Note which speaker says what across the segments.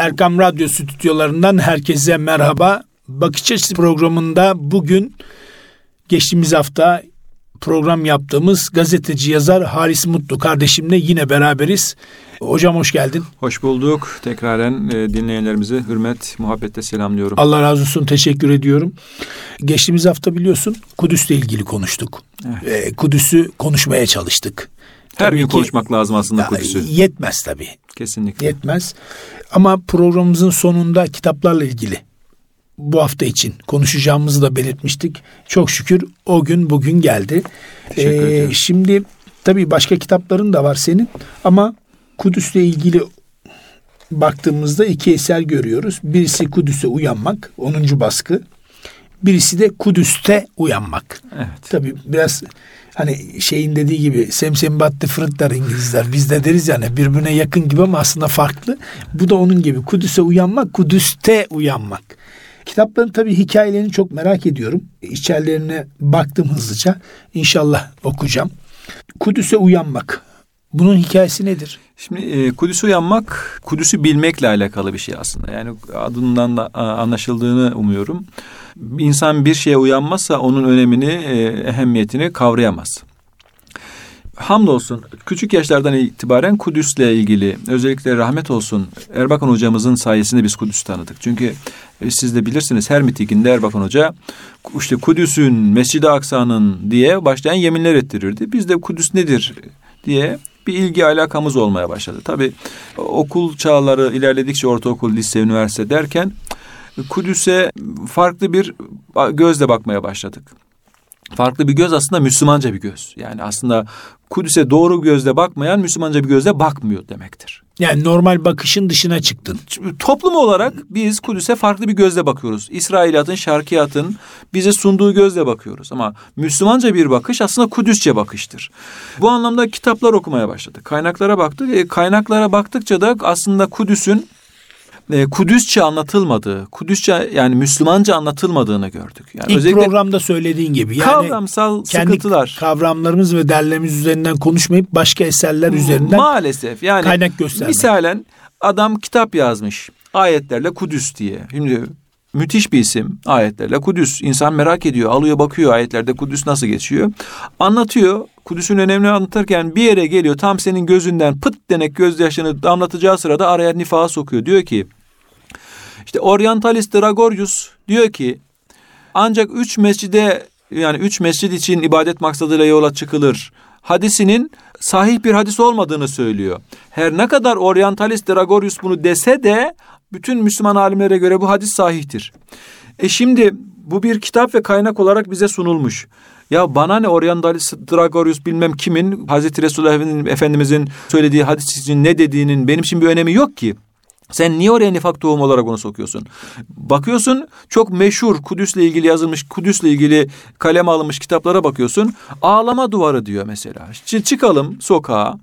Speaker 1: Erkam Radyo stüdyolarından herkese merhaba. Bakış Açısı programında bugün geçtiğimiz hafta program yaptığımız gazeteci yazar Halis Mutlu kardeşimle yine beraberiz. Hocam hoş geldin.
Speaker 2: Hoş bulduk. Tekraren e, dinleyenlerimizi hürmet, muhabbetle selamlıyorum.
Speaker 1: Allah razı olsun. Teşekkür ediyorum. Geçtiğimiz hafta biliyorsun Kudüs'le ilgili konuştuk. Evet. E, Kudüs'ü konuşmaya çalıştık.
Speaker 2: Her tabii gün ki, konuşmak lazım aslında Kudüs'ü.
Speaker 1: Yetmez tabii.
Speaker 2: Kesinlikle.
Speaker 1: Yetmez. Ama programımızın sonunda kitaplarla ilgili bu hafta için konuşacağımızı da belirtmiştik. Çok şükür o gün bugün geldi. Ee, şimdi tabii başka kitapların da var senin ama Kudüs'le ilgili baktığımızda iki eser görüyoruz. Birisi Kudüs'e uyanmak 10. baskı. Birisi de Kudüs'te uyanmak.
Speaker 2: Evet.
Speaker 1: Tabii biraz hani şeyin dediği gibi semsem battı fırıtlar İngilizler. Biz de deriz yani birbirine yakın gibi ama aslında farklı. Bu da onun gibi. Kudüs'e uyanmak, Kudüs'te uyanmak. Kitapların tabii hikayelerini çok merak ediyorum. İçerilerine baktım hızlıca. İnşallah okuyacağım. Kudüs'e uyanmak. Bunun hikayesi nedir?
Speaker 2: Şimdi e, Kudüs'ü uyanmak, Kudüs'ü bilmekle alakalı bir şey aslında. Yani adından da anlaşıldığını umuyorum. İnsan bir şeye uyanmazsa onun önemini, e, ehemmiyetini kavrayamaz. Hamdolsun küçük yaşlardan itibaren Kudüs'le ilgili özellikle rahmet olsun Erbakan hocamızın sayesinde biz Kudüs'ü tanıdık. Çünkü e, siz de bilirsiniz her mitikinde Erbakan hoca işte Kudüs'ün, Mescid-i Aksa'nın diye başlayan yeminler ettirirdi. Biz de Kudüs nedir diye bir ilgi alakamız olmaya başladı. Tabii okul çağları ilerledikçe ortaokul, lise, üniversite derken Kudüs'e farklı bir gözle bakmaya başladık. Farklı bir göz aslında Müslümanca bir göz. Yani aslında Kudüs'e doğru gözle bakmayan Müslümanca bir gözle bakmıyor demektir.
Speaker 1: Yani normal bakışın dışına çıktın.
Speaker 2: Toplum olarak biz Kudüs'e farklı bir gözle bakıyoruz. İsrailiyatın, şarkiyatın bize sunduğu gözle bakıyoruz. Ama Müslümanca bir bakış aslında Kudüsçe bakıştır. Bu anlamda kitaplar okumaya başladık. Kaynaklara baktık. E, kaynaklara baktıkça da aslında Kudüs'ün e, Kudüsçe anlatılmadığı, Kudüsçe yani Müslümanca anlatılmadığını gördük. Yani
Speaker 1: İlk programda söylediğin gibi yani
Speaker 2: kavramsal kendi sıkıntılar.
Speaker 1: kavramlarımız ve derlememiz üzerinden konuşmayıp başka eserler üzerinden
Speaker 2: maalesef yani
Speaker 1: kaynak göstermek.
Speaker 2: Misalen adam kitap yazmış ayetlerle Kudüs diye. Şimdi müthiş bir isim ayetlerle Kudüs. İnsan merak ediyor, alıyor bakıyor ayetlerde Kudüs nasıl geçiyor. Anlatıyor. Kudüs'ün önemini anlatırken bir yere geliyor tam senin gözünden pıt denek gözyaşını damlatacağı sırada araya nifaha sokuyor. Diyor ki işte Orientalist Dragorius diyor ki ancak üç mescide yani üç mescid için ibadet maksadıyla yola çıkılır. Hadisinin sahih bir hadis olmadığını söylüyor. Her ne kadar Orientalist Dragorius bunu dese de bütün Müslüman alimlere göre bu hadis sahihtir. E şimdi bu bir kitap ve kaynak olarak bize sunulmuş. Ya bana ne Orientalist Dragorius bilmem kimin Hazreti Resulullah Efendimizin söylediği hadis için ne dediğinin benim için bir önemi yok ki. Sen niye oraya nifak tohum olarak onu sokuyorsun? Bakıyorsun çok meşhur Kudüs'le ilgili yazılmış, Kudüs'le ilgili kalem alınmış kitaplara bakıyorsun. Ağlama duvarı diyor mesela. Çıkalım sokağa.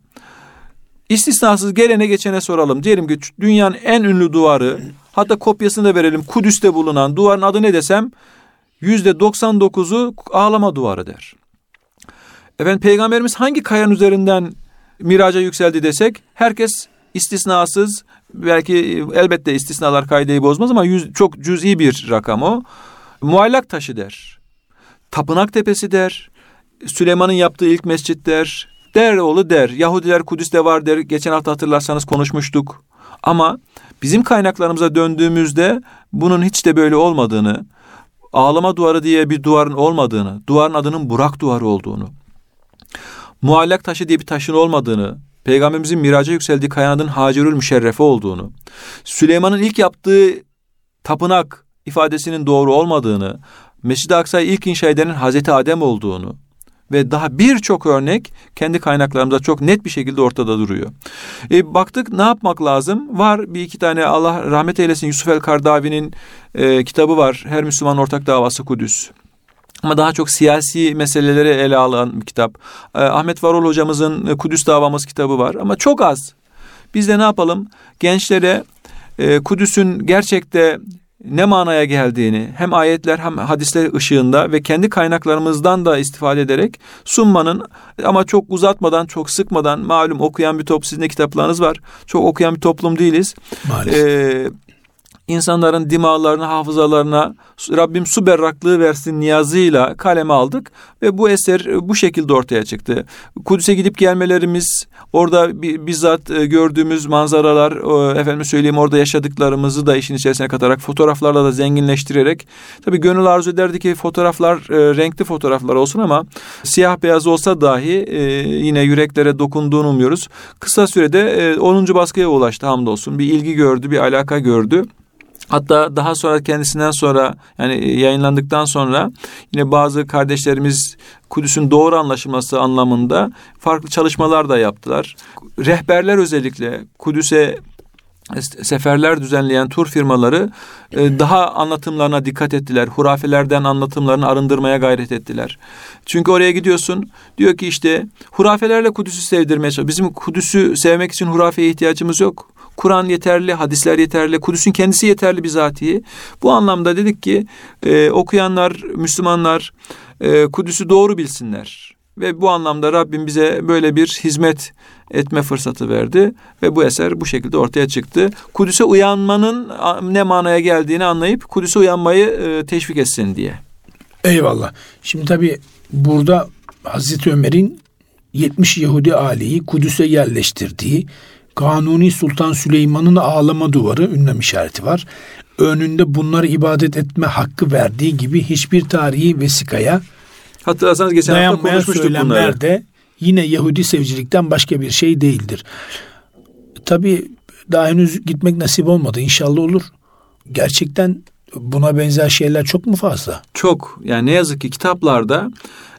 Speaker 2: İstisnasız gelene geçene soralım. Diyelim ki dünyanın en ünlü duvarı hatta kopyasını da verelim. Kudüs'te bulunan duvarın adı ne desem yüzde 99'u ağlama duvarı der. Efendim peygamberimiz hangi kayanın üzerinden miraca yükseldi desek herkes istisnasız belki elbette istisnalar kaideyi bozmaz ama yüz, çok cüz'i bir rakam o. Muallak taşı der. Tapınak tepesi der. Süleyman'ın yaptığı ilk mescit der. Der oğlu der. Yahudiler Kudüs'te var der. Geçen hafta hatırlarsanız konuşmuştuk. Ama bizim kaynaklarımıza döndüğümüzde bunun hiç de böyle olmadığını, ağlama duvarı diye bir duvarın olmadığını, duvarın adının Burak duvarı olduğunu, muallak taşı diye bir taşın olmadığını, Peygamberimizin miraca yükseldiği kayanın Hacerül Müşerrefe olduğunu, Süleyman'ın ilk yaptığı tapınak ifadesinin doğru olmadığını, Mescid-i Aksa'yı ilk inşa edenin Hazreti Adem olduğunu ve daha birçok örnek kendi kaynaklarımızda çok net bir şekilde ortada duruyor. E, baktık ne yapmak lazım? Var bir iki tane Allah rahmet eylesin Yusuf el Kardavi'nin e, kitabı var. Her Müslüman ortak davası Kudüs. Ama daha çok siyasi meseleleri ele alan bir kitap. Ee, Ahmet Varol hocamızın e, Kudüs Davamız kitabı var ama çok az. Biz de ne yapalım? Gençlere e, Kudüs'ün gerçekte ne manaya geldiğini hem ayetler hem hadisler ışığında ve kendi kaynaklarımızdan da istifade ederek sunmanın ama çok uzatmadan çok sıkmadan malum okuyan bir top sizin de kitaplarınız var. Çok okuyan bir toplum değiliz.
Speaker 1: Maalesef.
Speaker 2: Ee, insanların dimağlarına, hafızalarına Rabbim su berraklığı versin niyazıyla kaleme aldık ve bu eser bu şekilde ortaya çıktı. Kudüs'e gidip gelmelerimiz, orada bizzat e, gördüğümüz manzaralar, efendim söyleyeyim orada yaşadıklarımızı da işin içerisine katarak fotoğraflarla da zenginleştirerek tabii gönül arzu ederdi ki fotoğraflar e, renkli fotoğraflar olsun ama siyah beyaz olsa dahi e, yine yüreklere dokunduğunu umuyoruz. Kısa sürede 10. baskıya ulaştı hamdolsun. Bir ilgi gördü, bir alaka gördü. Hatta daha sonra kendisinden sonra yani yayınlandıktan sonra yine bazı kardeşlerimiz Kudüs'ün doğru anlaşılması anlamında farklı çalışmalar da yaptılar. Rehberler özellikle Kudüs'e seferler düzenleyen tur firmaları e, daha anlatımlarına dikkat ettiler. Hurafelerden anlatımlarını arındırmaya gayret ettiler. Çünkü oraya gidiyorsun diyor ki işte hurafelerle Kudüs'ü sevdirmeye çalışıyor. Bizim Kudüs'ü sevmek için hurafeye ihtiyacımız yok. Kur'an yeterli, hadisler yeterli, Kudüs'ün kendisi yeterli bizatihi. Bu anlamda dedik ki e, okuyanlar, Müslümanlar e, Kudüs'ü doğru bilsinler. Ve bu anlamda Rabbim bize böyle bir hizmet etme fırsatı verdi ve bu eser bu şekilde ortaya çıktı. Kudüs'e uyanmanın ne manaya geldiğini anlayıp Kudüs'e uyanmayı e, teşvik etsin diye.
Speaker 1: Eyvallah. Şimdi tabi burada Hazreti Ömer'in 70 Yahudi aliyi Kudüs'e yerleştirdiği Kanuni Sultan Süleyman'ın ağlama duvarı ünlem işareti var. Önünde bunları ibadet etme hakkı verdiği gibi hiçbir tarihi vesikaya
Speaker 2: Hatırlarsanız geçen hafta konuşmuştuk bunları.
Speaker 1: de yine Yahudi sevcilikten başka bir şey değildir. Tabi daha henüz gitmek nasip olmadı. İnşallah olur. Gerçekten buna benzer şeyler çok mu fazla?
Speaker 2: Çok. Yani ne yazık ki kitaplarda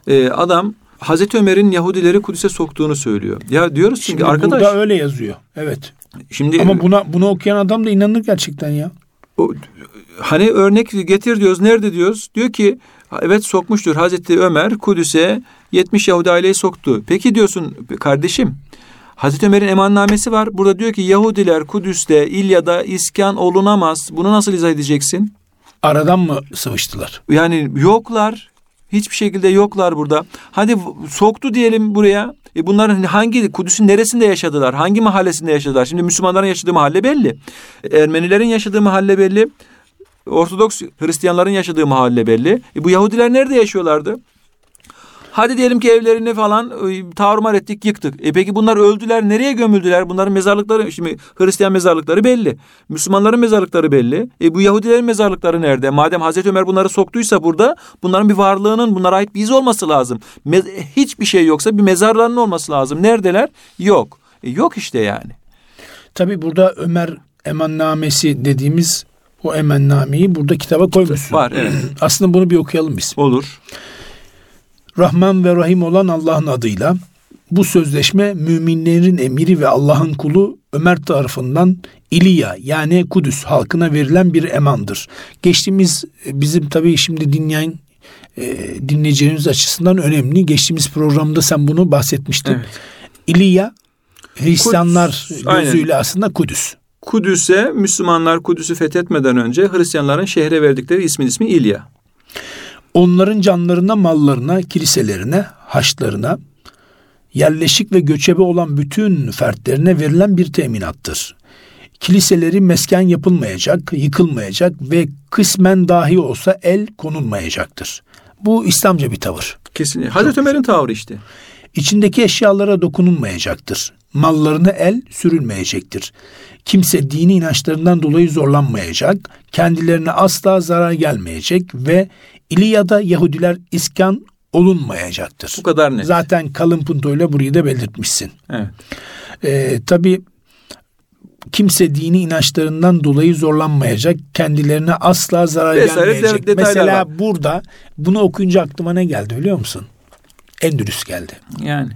Speaker 2: e, adam Hazreti Ömer'in Yahudileri Kudüs'e soktuğunu söylüyor. Ya diyoruz çünkü
Speaker 1: Şimdi
Speaker 2: arkadaş.
Speaker 1: Burada öyle yazıyor. Evet.
Speaker 2: Şimdi
Speaker 1: ama buna bunu okuyan adam da inanır gerçekten ya.
Speaker 2: O, hani örnek getir diyoruz. Nerede diyoruz? Diyor ki evet sokmuştur Hazreti Ömer Kudüs'e 70 Yahudi aileyi soktu. Peki diyorsun kardeşim Hazreti Ömer'in emannamesi var. Burada diyor ki Yahudiler Kudüs'te İlya'da iskan olunamaz. Bunu nasıl izah edeceksin?
Speaker 1: Aradan mı sıvıştılar?
Speaker 2: Yani yoklar. Hiçbir şekilde yoklar burada. Hadi soktu diyelim buraya. E bunların hangi Kudüs'ün neresinde yaşadılar? Hangi mahallesinde yaşadılar? Şimdi Müslümanların yaşadığı mahalle belli. Ermenilerin yaşadığı mahalle belli. Ortodoks Hristiyanların yaşadığı mahalle belli. E bu Yahudiler nerede yaşıyorlardı? Hadi diyelim ki evlerini falan ıı, tarumar ettik, yıktık. E peki bunlar öldüler, nereye gömüldüler? Bunların mezarlıkları, şimdi Hristiyan mezarlıkları belli. Müslümanların mezarlıkları belli. E bu Yahudilerin mezarlıkları nerede? Madem Hazreti Ömer bunları soktuysa burada, bunların bir varlığının bunlara ait bir iz olması lazım. Me- hiçbir şey yoksa bir mezarlarının olması lazım. Neredeler? Yok. E yok işte yani.
Speaker 1: Tabi burada Ömer emannamesi dediğimiz o emennameyi burada kitaba koymuşsun.
Speaker 2: Var evet.
Speaker 1: Aslında bunu bir okuyalım biz.
Speaker 2: Olur.
Speaker 1: Rahman ve Rahim olan Allah'ın adıyla bu sözleşme müminlerin emiri ve Allah'ın kulu Ömer tarafından İliya yani Kudüs halkına verilen bir emandır. Geçtiğimiz e, bizim tabii şimdi dinleyen e, dinleyicilerimiz açısından önemli. Geçtiğimiz programda sen bunu bahsetmiştin. Evet. İliya Hristiyanlar Kudüs, gözüyle aynen. aslında Kudüs.
Speaker 2: Kudüs'e Müslümanlar Kudüs'ü fethetmeden önce Hristiyanların şehre verdikleri ismin ismi İlya.
Speaker 1: Onların canlarına, mallarına, kiliselerine, haçlarına, yerleşik ve göçebe olan bütün fertlerine verilen bir teminattır. Kiliseleri mesken yapılmayacak, yıkılmayacak ve kısmen dahi olsa el konulmayacaktır. Bu İslamca bir tavır.
Speaker 2: Kesinlikle. Hazreti Ömer'in tavrı işte.
Speaker 1: İçindeki eşyalara dokunulmayacaktır. Mallarına el sürülmeyecektir. Kimse dini inançlarından dolayı zorlanmayacak, kendilerine asla zarar gelmeyecek ve İliya'da Yahudiler iskan olunmayacaktır.
Speaker 2: Bu kadar net.
Speaker 1: Zaten kalın puntoyla burayı da belirtmişsin.
Speaker 2: Evet.
Speaker 1: Ee, tabii kimse dini inançlarından dolayı zorlanmayacak. Kendilerine asla zarar Vesaire gelmeyecek. Mesela var. burada bunu okuyunca aklıma ne geldi biliyor musun? Endülüs geldi.
Speaker 2: Yani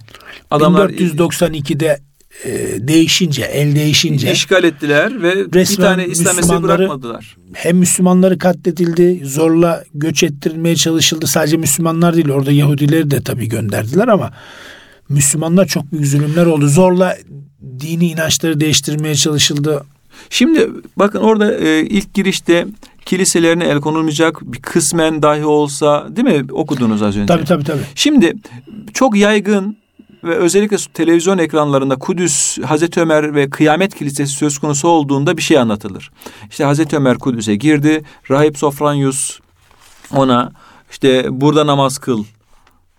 Speaker 1: adamlar 1492'de e, değişince, el değişince
Speaker 2: işgal ettiler ve bir tane İslam bırakmadılar.
Speaker 1: Hem Müslümanları katledildi, zorla göç ettirilmeye çalışıldı. Sadece Müslümanlar değil, orada Yahudileri de tabii gönderdiler ama Müslümanlar çok büyük zulümler oldu. Zorla dini inançları değiştirmeye çalışıldı.
Speaker 2: Şimdi bakın orada e, ilk girişte kiliselerine el konulmayacak bir kısmen dahi olsa değil mi okudunuz az önce?
Speaker 1: Tabii tabii tabii.
Speaker 2: Şimdi çok yaygın ve özellikle televizyon ekranlarında Kudüs, Hazreti Ömer ve Kıyamet Kilisesi söz konusu olduğunda bir şey anlatılır. İşte Hazreti Ömer Kudüs'e girdi. Rahip Sofranius ona işte burada namaz kıl.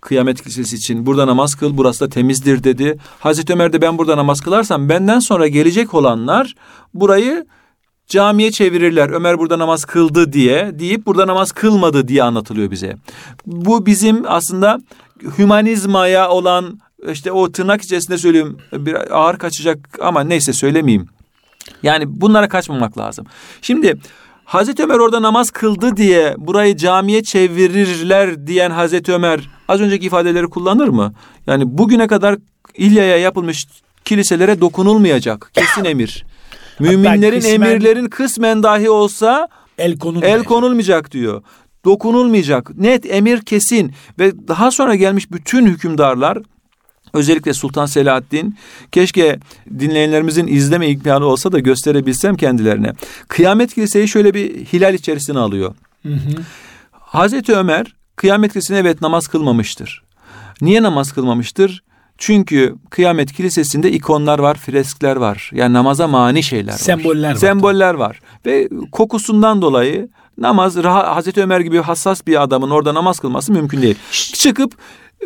Speaker 2: Kıyamet Kilisesi için burada namaz kıl burası da temizdir dedi. Hazreti Ömer de ben burada namaz kılarsam benden sonra gelecek olanlar burayı camiye çevirirler. Ömer burada namaz kıldı diye deyip burada namaz kılmadı diye anlatılıyor bize. Bu bizim aslında hümanizmaya olan işte o tırnak içerisinde söyleyeyim bir ağır kaçacak ama neyse söylemeyeyim. Yani bunlara kaçmamak lazım. Şimdi Hazreti Ömer orada namaz kıldı diye burayı camiye çevirirler diyen Hazreti Ömer az önceki ifadeleri kullanır mı? Yani bugüne kadar İlya'ya yapılmış kiliselere dokunulmayacak kesin emir. Müminlerin kısmen, emirlerin kısmen dahi olsa el konulmayacak. el konulmayacak diyor. Dokunulmayacak. Net emir kesin ve daha sonra gelmiş bütün hükümdarlar Özellikle Sultan Selahaddin keşke dinleyenlerimizin izleme imkanı olsa da gösterebilsem kendilerine. Kıyamet Kilise'yi şöyle bir hilal içerisine alıyor. Hı hı. Hazreti Ömer Kıyamet Kilisesi'ne evet namaz kılmamıştır. Niye namaz kılmamıştır? Çünkü kıyamet kilisesinde ikonlar var, freskler var. Yani namaza mani şeyler var.
Speaker 1: Semboller var.
Speaker 2: Semboller var. Ve kokusundan dolayı namaz Hazreti Ömer gibi hassas bir adamın orada namaz kılması mümkün değil. Çıkıp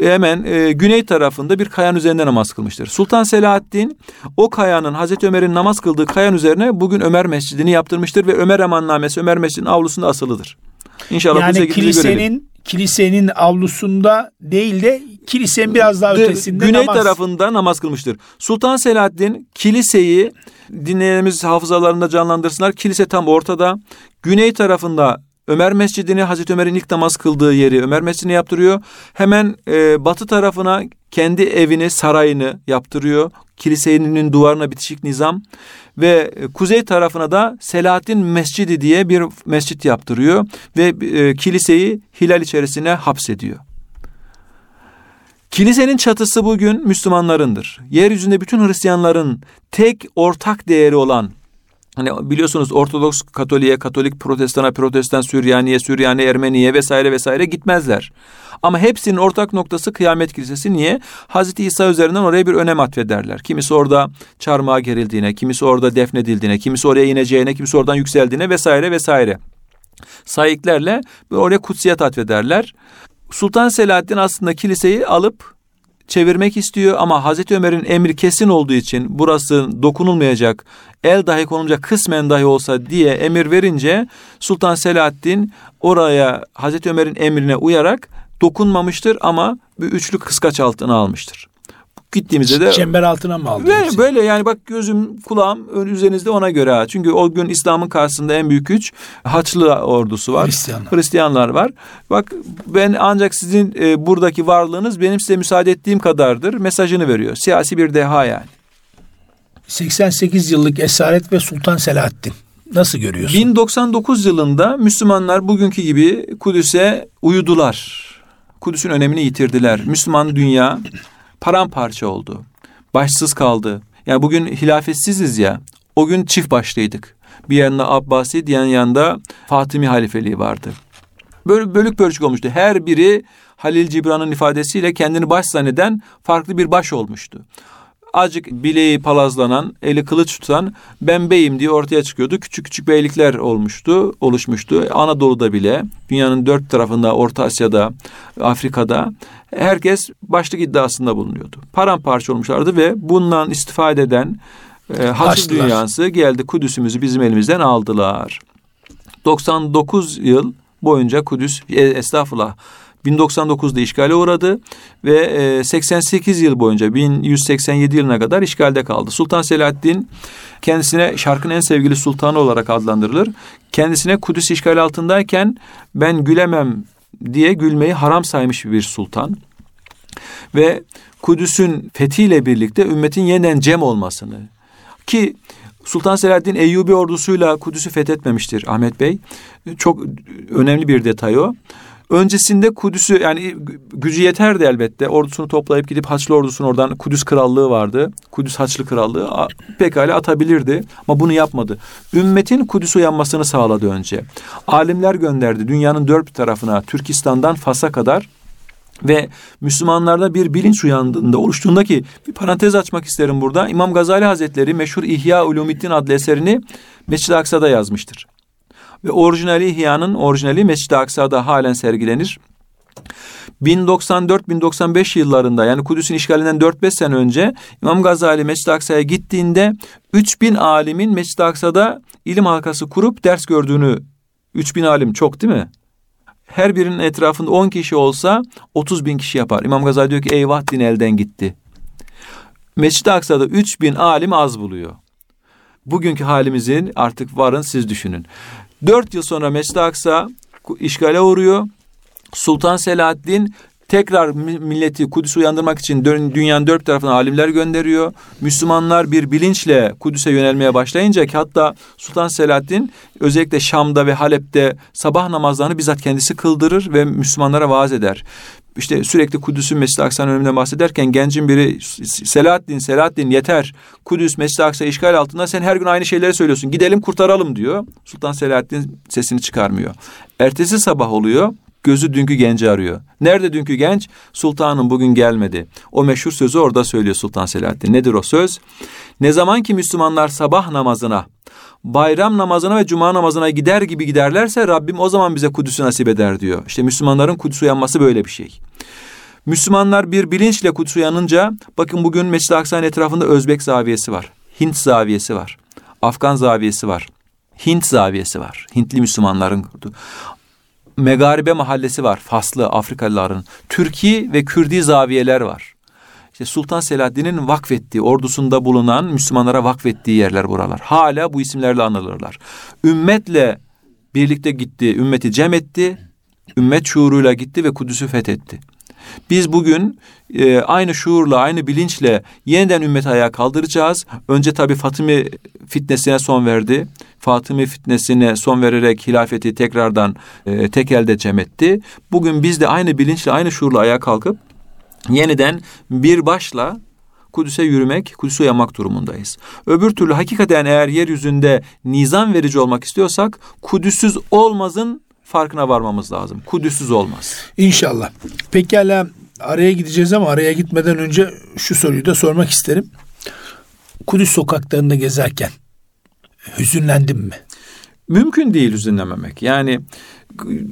Speaker 2: hemen e, güney tarafında bir kayanın üzerinde namaz kılmıştır. Sultan Selahaddin o kayanın Hazreti Ömer'in namaz kıldığı kayanın üzerine bugün Ömer Mescidini yaptırmıştır ve Ömer Emannamesi Ömer Mescidinin avlusunda asılıdır.
Speaker 1: İnşallah yani kilisenin görelim. kilisenin avlusunda değil de kilisenin biraz daha ötesinde
Speaker 2: güney namaz. tarafında namaz kılmıştır. Sultan Selahaddin kiliseyi dinleyenimiz hafızalarında canlandırsınlar. Kilise tam ortada. Güney tarafında Ömer Mescidini Hazreti Ömer'in ilk namaz kıldığı yeri Ömer Mescidini yaptırıyor. Hemen e, batı tarafına kendi evini, sarayını yaptırıyor. Kilisenin duvarına bitişik nizam ve e, kuzey tarafına da Selahattin Mescidi diye bir mescit yaptırıyor ve e, kiliseyi hilal içerisine hapsediyor. Kilisenin çatısı bugün Müslümanlarındır. Yeryüzünde bütün Hristiyanların tek ortak değeri olan Hani biliyorsunuz Ortodoks Katolik'e, Katolik Protestana, Protestan Süryaniye, Süryani Ermeniye vesaire vesaire gitmezler. Ama hepsinin ortak noktası Kıyamet Kilisesi. Niye? Hazreti İsa üzerinden oraya bir önem atfederler. Kimisi orada çarmıha gerildiğine, kimisi orada defnedildiğine, kimisi oraya ineceğine, kimisi oradan yükseldiğine vesaire vesaire. Sayıklerle oraya kutsiyet atfederler. Sultan Selahaddin aslında kiliseyi alıp çevirmek istiyor ama Hazreti Ömer'in emri kesin olduğu için burası dokunulmayacak, el dahi konulacak kısmen dahi olsa diye emir verince Sultan Selahaddin oraya Hazreti Ömer'in emrine uyarak dokunmamıştır ama bir üçlü kıskaç altına almıştır. Gittiğimizde de
Speaker 1: çember altına mı aldın?
Speaker 2: Ve böyle yani bak gözüm kulağım üzerinizde ona göre ha. Çünkü o gün İslam'ın karşısında en büyük güç Haçlı ordusu var. Hristiyanlar. Hristiyanlar var. Bak ben ancak sizin e, buradaki varlığınız benim size müsaade ettiğim kadardır mesajını veriyor. Siyasi bir deha yani.
Speaker 1: 88 yıllık esaret ve Sultan Selahaddin. Nasıl görüyorsun?
Speaker 2: 1099 yılında Müslümanlar bugünkü gibi Kudüs'e uyudular. Kudüs'ün önemini yitirdiler. Müslüman dünya paramparça oldu. Başsız kaldı. Yani bugün hilafetsiziz ya. O gün çift başlıydık. Bir yanında Abbasi, diğer yanında Fatimi halifeliği vardı. Böyle bölük bölçük olmuştu. Her biri Halil Cibran'ın ifadesiyle kendini baş zanneden farklı bir baş olmuştu azıcık bileği palazlanan, eli kılıç tutan ben beyim diye ortaya çıkıyordu. Küçük küçük beylikler olmuştu, oluşmuştu. Anadolu'da bile, dünyanın dört tarafında, Orta Asya'da, Afrika'da herkes başlık iddiasında bulunuyordu. Paramparça olmuşlardı ve bundan istifade eden e, Haçlı dünyası geldi Kudüs'ümüzü bizim elimizden aldılar. 99 yıl boyunca Kudüs, e, estağfurullah 1099'da işgale uğradı ve 88 e, yıl boyunca 1187 yılına kadar işgalde kaldı. Sultan Selahaddin kendisine şarkın en sevgili sultanı olarak adlandırılır. Kendisine Kudüs işgal altındayken ben gülemem diye gülmeyi haram saymış bir sultan. Ve Kudüs'ün fethiyle birlikte ümmetin yeniden cem olmasını ki Sultan Selahaddin Eyyubi ordusuyla Kudüs'ü fethetmemiştir Ahmet Bey. Çok önemli bir detay o Öncesinde Kudüs'ü yani gücü yeterdi elbette. Ordusunu toplayıp gidip Haçlı ordusunu oradan Kudüs Krallığı vardı. Kudüs Haçlı Krallığı pekala atabilirdi ama bunu yapmadı. Ümmetin Kudüs uyanmasını sağladı önce. Alimler gönderdi dünyanın dört tarafına Türkistan'dan Fas'a kadar ve Müslümanlarda bir bilinç uyandığında oluştuğunda ki bir parantez açmak isterim burada. İmam Gazali Hazretleri meşhur İhya Ulumiddin adlı eserini Mescid-i Aksa'da yazmıştır. Ve orijinali İhya'nın orijinali Mescid-i Aksa'da halen sergilenir. 1094-1095 yıllarında yani Kudüs'ün işgalinden 4-5 sene önce İmam Gazali Mescid-i Aksa'ya gittiğinde 3000 alimin Mescid-i Aksa'da ilim halkası kurup ders gördüğünü 3000 alim çok değil mi? Her birinin etrafında 10 kişi olsa 30 bin kişi yapar. İmam Gazali diyor ki eyvah din elden gitti. Mescid-i Aksa'da 3000 alim az buluyor. Bugünkü halimizin artık varın siz düşünün. Dört yıl sonra Mescid-i Aksa işgale uğruyor. Sultan Selahaddin tekrar milleti Kudüs'ü uyandırmak için dünyanın dört tarafına alimler gönderiyor. Müslümanlar bir bilinçle Kudüs'e yönelmeye başlayınca ki hatta Sultan Selahaddin özellikle Şam'da ve Halep'te sabah namazlarını bizzat kendisi kıldırır ve Müslümanlara vaaz eder işte sürekli Kudüs'ün Mescid-i Aksa'nın önünden bahsederken gencin biri Selahaddin, Selahaddin yeter. Kudüs Mescid-i Aksa işgal altında sen her gün aynı şeyleri söylüyorsun. Gidelim kurtaralım diyor. Sultan Selahaddin sesini çıkarmıyor. Ertesi sabah oluyor. Gözü dünkü genci arıyor. Nerede dünkü genç? Sultanım bugün gelmedi. O meşhur sözü orada söylüyor Sultan Selahaddin. Nedir o söz? Ne zaman ki Müslümanlar sabah namazına bayram namazına ve cuma namazına gider gibi giderlerse Rabbim o zaman bize Kudüs'ü nasip eder diyor. İşte Müslümanların Kudüs uyanması böyle bir şey. Müslümanlar bir bilinçle Kudüs uyanınca bakın bugün Mescid-i Aksa'nın etrafında Özbek zaviyesi var. Hint zaviyesi var. Afgan zaviyesi var. Hint zaviyesi var. Hintli Müslümanların kurdu. Megaribe mahallesi var. Faslı Afrikalıların. Türkiye ve Kürdi zaviyeler var. İşte Sultan Selahaddin'in vakfettiği, ordusunda bulunan Müslümanlara vakfettiği yerler buralar. Hala bu isimlerle anılırlar. Ümmetle birlikte gitti, ümmeti cem etti. Ümmet şuuruyla gitti ve Kudüs'ü fethetti. Biz bugün e, aynı şuurla, aynı bilinçle yeniden ümmeti ayağa kaldıracağız. Önce tabi Fatımi fitnesine son verdi. Fatımi fitnesine son vererek hilafeti tekrardan e, tek elde cem etti. Bugün biz de aynı bilinçle, aynı şuurla ayağa kalkıp yeniden bir başla Kudüs'e yürümek, Kudüs'e uyanmak durumundayız. Öbür türlü hakikaten eğer yeryüzünde nizam verici olmak istiyorsak Kudüs'süz olmazın farkına varmamız lazım. Kudüs'süz olmaz.
Speaker 1: İnşallah. Pekala araya gideceğiz ama araya gitmeden önce şu soruyu da sormak isterim. Kudüs sokaklarında gezerken hüzünlendin mi?
Speaker 2: Mümkün değil hüzünlememek. Yani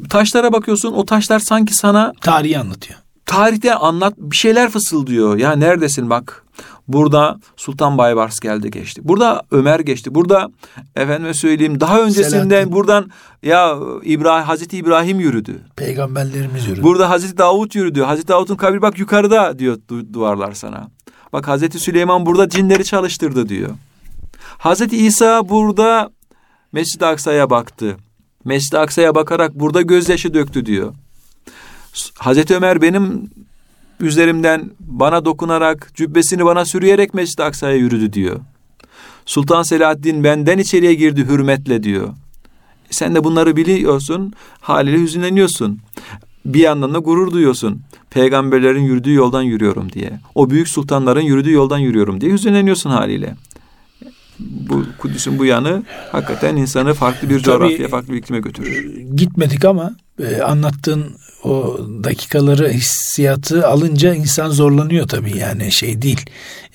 Speaker 2: taşlara bakıyorsun o taşlar sanki sana
Speaker 1: tarihi anlatıyor
Speaker 2: tarihte anlat bir şeyler fısıldıyor. Ya neredesin bak. Burada Sultan Baybars geldi geçti. Burada Ömer geçti. Burada efendime söyleyeyim daha öncesinden Selahattin. buradan ya İbrahim Hazreti İbrahim yürüdü.
Speaker 1: Peygamberlerimiz yürüdü.
Speaker 2: Burada Hazreti Davut yürüdü. Hazreti Davut'un kabri bak yukarıda diyor duvarlar sana. Bak Hazreti Süleyman burada cinleri çalıştırdı diyor. Hazreti İsa burada Mescid-i Aksa'ya baktı. Mescid-i Aksa'ya bakarak burada gözyaşı döktü diyor. Hazreti Ömer benim üzerimden bana dokunarak cübbesini bana sürüyerek Mescid-i Aksa'ya yürüdü diyor. Sultan Selahaddin benden içeriye girdi hürmetle diyor. E sen de bunları biliyorsun, haliyle hüzünleniyorsun. Bir yandan da gurur duyuyorsun. Peygamberlerin yürüdüğü yoldan yürüyorum diye. O büyük sultanların yürüdüğü yoldan yürüyorum diye hüzünleniyorsun haliyle. Bu Kudüs'ün bu yanı hakikaten insanı farklı bir coğrafyaya, farklı bir iklime götürür.
Speaker 1: Gitmedik ama e, anlattığın o dakikaları hissiyatı alınca insan zorlanıyor tabii yani şey değil.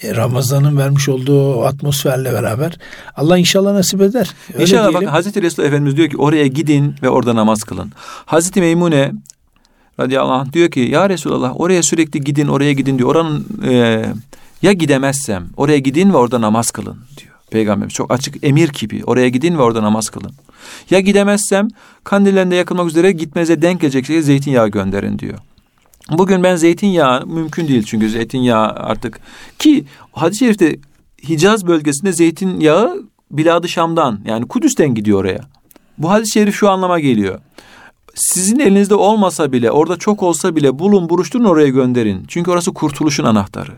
Speaker 1: E, Ramazan'ın vermiş olduğu atmosferle beraber Allah inşallah nasip eder.
Speaker 2: Öyle inşallah diyelim. bak Hazreti Resulullah Efendimiz diyor ki oraya gidin ve orada namaz kılın. Hazreti Meymune radıyallahu anh diyor ki ya Resulallah oraya sürekli gidin oraya gidin diyor. Oranın e, ya gidemezsem oraya gidin ve orada namaz kılın diyor. Peygamberimiz çok açık emir gibi oraya gidin ve orada namaz kılın. Ya gidemezsem kandillerinde yakılmak üzere gitmeze denk gelecek şekilde zeytinyağı gönderin diyor. Bugün ben zeytinyağı mümkün değil çünkü zeytinyağı artık ki hadis-i şerifte Hicaz bölgesinde zeytinyağı Bilad-ı Şam'dan yani Kudüs'ten gidiyor oraya. Bu hadis-i şerif şu anlama geliyor. Sizin elinizde olmasa bile orada çok olsa bile bulun buruşturun oraya gönderin. Çünkü orası kurtuluşun anahtarı.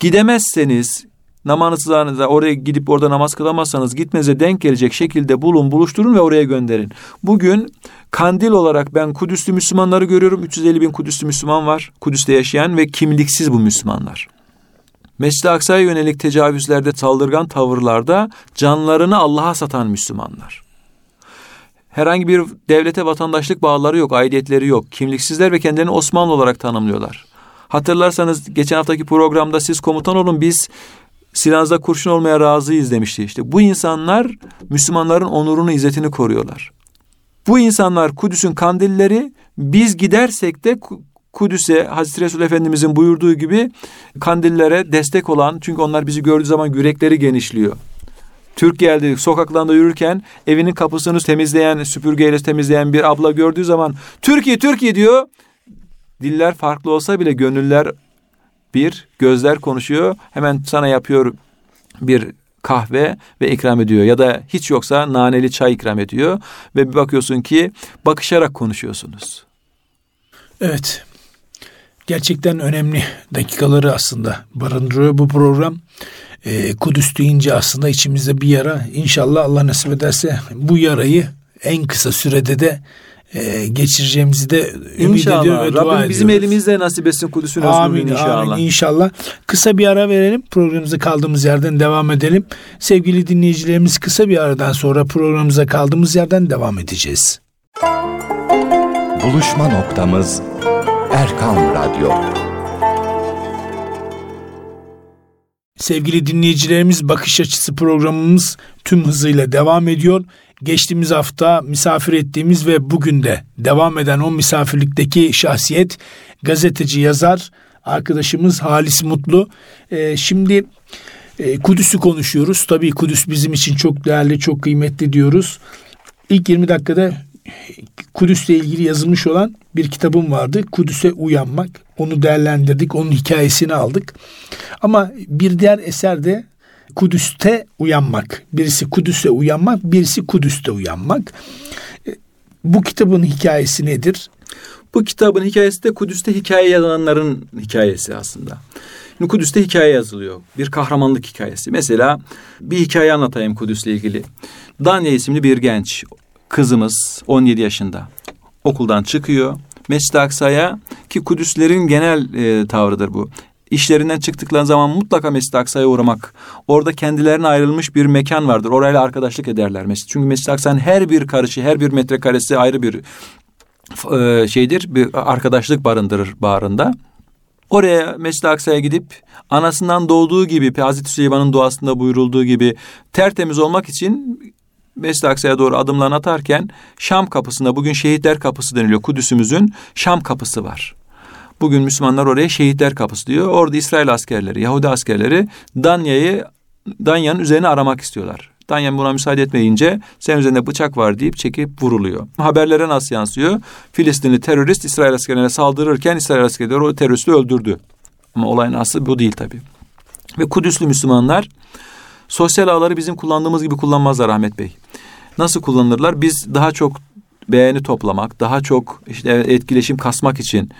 Speaker 2: Gidemezseniz namazınıza oraya gidip orada namaz kılamazsanız gitmenize denk gelecek şekilde bulun, buluşturun ve oraya gönderin. Bugün kandil olarak ben Kudüs'lü Müslümanları görüyorum. 350 bin Kudüs'lü Müslüman var. Kudüs'te yaşayan ve kimliksiz bu Müslümanlar. Mescid-i Aksa'ya yönelik tecavüzlerde, saldırgan tavırlarda canlarını Allah'a satan Müslümanlar. Herhangi bir devlete vatandaşlık bağları yok, aidiyetleri yok. Kimliksizler ve kendilerini Osmanlı olarak tanımlıyorlar. Hatırlarsanız geçen haftaki programda siz komutan olun biz silahınızda kurşun olmaya razıyız demişti. İşte bu insanlar Müslümanların onurunu, izzetini koruyorlar. Bu insanlar Kudüs'ün kandilleri biz gidersek de Kudüs'e Hazreti Resul Efendimizin buyurduğu gibi kandillere destek olan çünkü onlar bizi gördüğü zaman yürekleri genişliyor. Türk geldi sokaklarında yürürken evinin kapısını temizleyen, süpürgeyle temizleyen bir abla gördüğü zaman Türkiye Türkiye diyor. Diller farklı olsa bile gönüller bir, gözler konuşuyor. Hemen sana yapıyor bir kahve ve ikram ediyor ya da hiç yoksa naneli çay ikram ediyor ve bir bakıyorsun ki bakışarak konuşuyorsunuz.
Speaker 1: Evet. Gerçekten önemli dakikaları aslında barındırıyor bu program. Ee, Kudüs deyince aslında içimizde bir yara. İnşallah Allah nasip ederse bu yarayı en kısa sürede de e, geçireceğimizi de ümit
Speaker 2: inşallah.
Speaker 1: ediyor ve
Speaker 2: Rabbim
Speaker 1: dua
Speaker 2: bizim
Speaker 1: ediyoruz.
Speaker 2: elimizle nasip etsin Kudüs'ün
Speaker 1: Amin,
Speaker 2: özgürlüğünü inşallah.
Speaker 1: amin inşallah. Kısa bir ara verelim. Programımıza kaldığımız yerden devam edelim. Sevgili dinleyicilerimiz kısa bir aradan sonra programımıza kaldığımız yerden devam edeceğiz.
Speaker 3: Buluşma noktamız Erkan Radyo.
Speaker 1: Sevgili dinleyicilerimiz bakış açısı programımız tüm hızıyla devam ediyor. Geçtiğimiz hafta misafir ettiğimiz ve bugün de devam eden o misafirlikteki şahsiyet gazeteci yazar arkadaşımız Halis Mutlu. Ee, şimdi e, Kudüs'ü konuşuyoruz. Tabii Kudüs bizim için çok değerli, çok kıymetli diyoruz. İlk 20 dakikada Kudüs'le ilgili yazılmış olan bir kitabım vardı. Kudüs'e uyanmak. Onu değerlendirdik. Onun hikayesini aldık. Ama bir diğer eser de Kudüs'te uyanmak. Birisi Kudüs'e uyanmak, birisi Kudüs'te uyanmak. E, Bu kitabın hikayesi nedir?
Speaker 2: Bu kitabın hikayesi de Kudüs'te hikaye yazanların hikayesi aslında. Şimdi Kudüs'te hikaye yazılıyor. Bir kahramanlık hikayesi. Mesela bir hikaye anlatayım Kudüs'le ilgili. Danya isimli bir genç kızımız 17 yaşında. Okuldan çıkıyor. Mescid-i Aksa'ya ki Kudüslerin genel e, tavrıdır bu. İşlerinden çıktıkları zaman mutlaka Mescid-i Aksa'ya uğramak. Orada kendilerine ayrılmış bir mekan vardır. Orayla arkadaşlık ederler. Mescid. Çünkü Mescid-i Aksa'nın her bir karışı, her bir metrekaresi ayrı bir e, şeydir. Bir arkadaşlık barındırır bağrında. Oraya Mescid-i Aksa'ya gidip anasından doğduğu gibi Hazreti Süleyman'ın duasında buyurulduğu gibi tertemiz olmak için Mescid-i Aksa'ya doğru adımlarını atarken Şam kapısında bugün şehitler kapısı deniliyor. Kudüs'ümüzün Şam kapısı var. Bugün Müslümanlar oraya şehitler kapısı diyor. Orada İsrail askerleri, Yahudi askerleri Danya'yı Danya'nın üzerine aramak istiyorlar. Danya buna müsaade etmeyince senin üzerinde bıçak var deyip çekip vuruluyor. Haberlere nasıl yansıyor? Filistinli terörist İsrail askerlerine saldırırken İsrail askerleri o teröristi öldürdü. Ama olayın aslı bu değil tabii. Ve Kudüslü Müslümanlar sosyal ağları bizim kullandığımız gibi kullanmazlar Ahmet Bey. Nasıl kullanırlar? Biz daha çok beğeni toplamak, daha çok işte etkileşim kasmak için.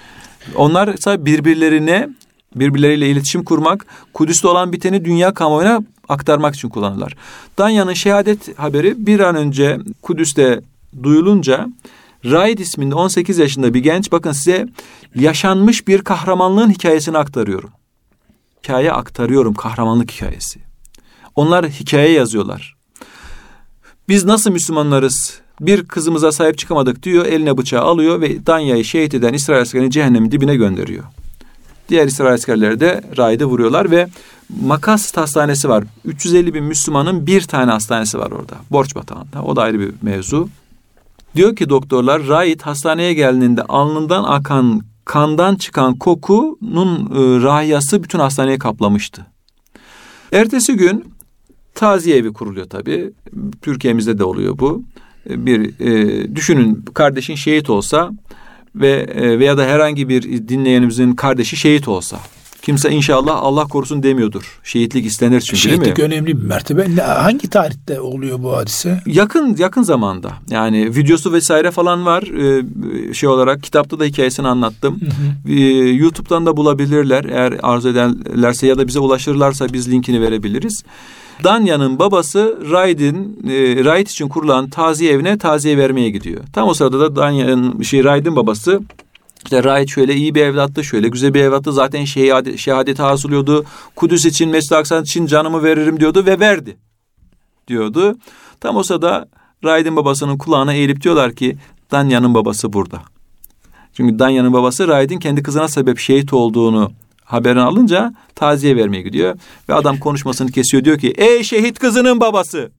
Speaker 2: Onlar ise birbirlerine birbirleriyle iletişim kurmak, Kudüs'te olan biteni dünya kamuoyuna aktarmak için kullanırlar. Danya'nın şehadet haberi bir an önce Kudüs'te duyulunca Raid isminde 18 yaşında bir genç bakın size yaşanmış bir kahramanlığın hikayesini aktarıyorum. Hikaye aktarıyorum kahramanlık hikayesi. Onlar hikaye yazıyorlar. Biz nasıl Müslümanlarız? Bir kızımıza sahip çıkamadık diyor. Eline bıçağı alıyor ve Danya'yı şehit eden İsrail askerini cehennemin dibine gönderiyor. Diğer İsrail askerleri de Raid'e vuruyorlar ve Makas hastanesi var. 350 bin Müslümanın bir tane hastanesi var orada. Borç batağında. O da ayrı bir mevzu. Diyor ki doktorlar Raid hastaneye geldiğinde alnından akan kandan çıkan kokunun e, rahiyası bütün hastaneyi kaplamıştı. Ertesi gün taziye evi kuruluyor tabii. Türkiye'mizde de oluyor bu. Bir e, düşünün kardeşin şehit olsa ve e, veya da herhangi bir dinleyenimizin kardeşi şehit olsa Kimse inşallah Allah korusun demiyordur. Şehitlik istenir çünkü
Speaker 1: Şehitlik
Speaker 2: değil mi?
Speaker 1: önemli bir mertebe. Hangi tarihte oluyor bu hadise?
Speaker 2: Yakın yakın zamanda yani videosu vesaire falan var Ee, şey olarak kitapta da hikayesini anlattım. Ee, YouTube'dan da bulabilirler eğer arzu ederlerse ya da bize ulaşırlarsa biz linkini verebiliriz. Danya'nın babası Raid'in e, Raid için kurulan taziye evine taziye vermeye gidiyor. Tam o sırada da Danya'nın şey Raid'in babası işte Raid şöyle iyi bir evlattı, şöyle güzel bir evlattı. Zaten şehadet, şehadeti hazırlıyordu. Kudüs için, Mescid-i Aksa için canımı veririm diyordu ve verdi diyordu. Tam o sırada Raid'in babasının kulağına eğilip diyorlar ki Danya'nın babası burada. Çünkü Danya'nın babası Raid'in kendi kızına sebep şehit olduğunu haberini alınca taziye vermeye gidiyor. Ve adam konuşmasını kesiyor diyor ki ey şehit kızının babası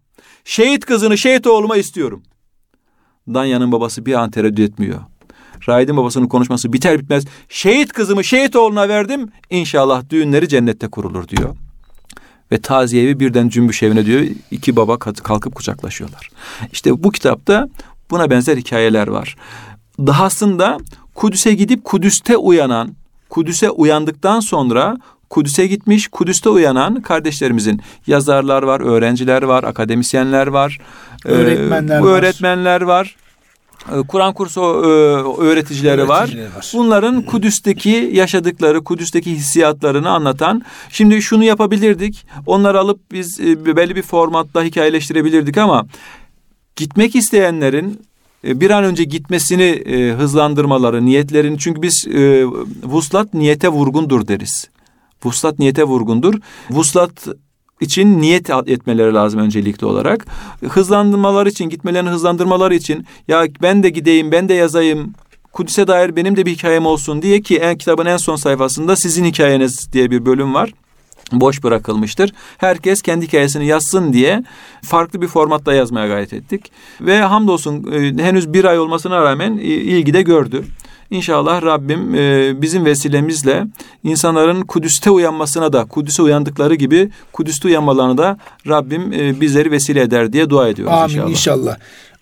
Speaker 2: şehit kızını şehit oğluma istiyorum. Danya'nın babası bir an tereddüt etmiyor. Raid'in babasının konuşması biter bitmez şehit kızımı şehit oğluna verdim İnşallah düğünleri cennette kurulur diyor. Ve taziyevi birden cümbüş evine diyor iki baba kalkıp kucaklaşıyorlar. İşte bu kitapta buna benzer hikayeler var. Dahasında Kudüs'e gidip Kudüs'te uyanan, Kudüs'e uyandıktan sonra Kudüs'e gitmiş, Kudüs'te uyanan kardeşlerimizin yazarlar var, öğrenciler var, akademisyenler var,
Speaker 1: öğretmenler,
Speaker 2: e,
Speaker 1: var.
Speaker 2: öğretmenler var. Kur'an kursu öğreticileri var. var. Bunların Kudüs'teki yaşadıkları, Kudüs'teki hissiyatlarını anlatan. Şimdi şunu yapabilirdik. Onları alıp biz belli bir formatta hikayeleştirebilirdik ama gitmek isteyenlerin bir an önce gitmesini hızlandırmaları, niyetlerini çünkü biz vuslat niyete vurgundur deriz. Vuslat niyete vurgundur. Vuslat için niyet etmeleri lazım öncelikli olarak. Hızlandırmaları için, gitmelerini hızlandırmaları için ya ben de gideyim, ben de yazayım, Kudüs'e dair benim de bir hikayem olsun diye ki en kitabın en son sayfasında sizin hikayeniz diye bir bölüm var. Boş bırakılmıştır. Herkes kendi hikayesini yazsın diye farklı bir formatta yazmaya gayret ettik. Ve hamdolsun henüz bir ay olmasına rağmen ilgi de gördü. İnşallah Rabbim e, bizim vesilemizle insanların Kudüs'te uyanmasına da Kudüs'e uyandıkları gibi Kudüs'te uyanmalarına da Rabbim e, bizleri vesile eder diye dua ediyoruz
Speaker 1: Amin
Speaker 2: inşallah.
Speaker 1: inşallah.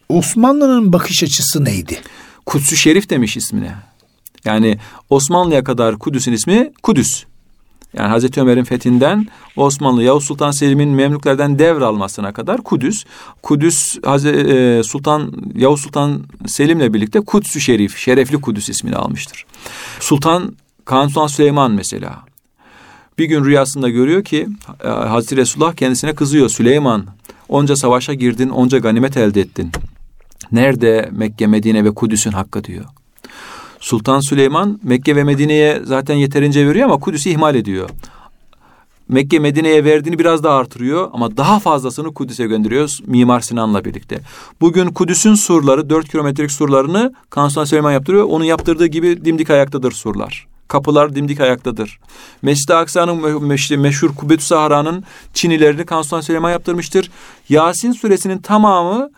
Speaker 1: Osmanlı'nın bakış açısı neydi?
Speaker 2: Kudüs-ü Şerif demiş ismine. Yani Osmanlı'ya kadar Kudüs'ün ismi Kudüs. Yani Hazreti Ömer'in fethinden Osmanlı Yavuz Sultan Selim'in Memlüklerden devralmasına kadar Kudüs. Kudüs Hazreti Sultan Yavuz Sultan Selim'le birlikte Kudüs-ü Şerif, Şerefli Kudüs ismini almıştır. Sultan Kanuni Sultan Süleyman mesela bir gün rüyasında görüyor ki Hazreti Resulullah kendisine kızıyor. Süleyman onca savaşa girdin, onca ganimet elde ettin. Nerede Mekke, Medine ve Kudüs'ün hakkı diyor. Sultan Süleyman Mekke ve Medine'ye zaten yeterince veriyor ama Kudüs'ü ihmal ediyor. Mekke Medine'ye verdiğini biraz daha artırıyor ama daha fazlasını Kudüs'e gönderiyor Mimar Sinan'la birlikte. Bugün Kudüs'ün surları 4 kilometrelik surlarını Kanuni Süleyman yaptırıyor. Onun yaptırdığı gibi dimdik ayaktadır surlar. Kapılar dimdik ayaktadır. Mescid-i Aksa'nın meşhur Kubbetü Sahara'nın çinilerini Kanuni Süleyman yaptırmıştır. Yasin suresinin tamamı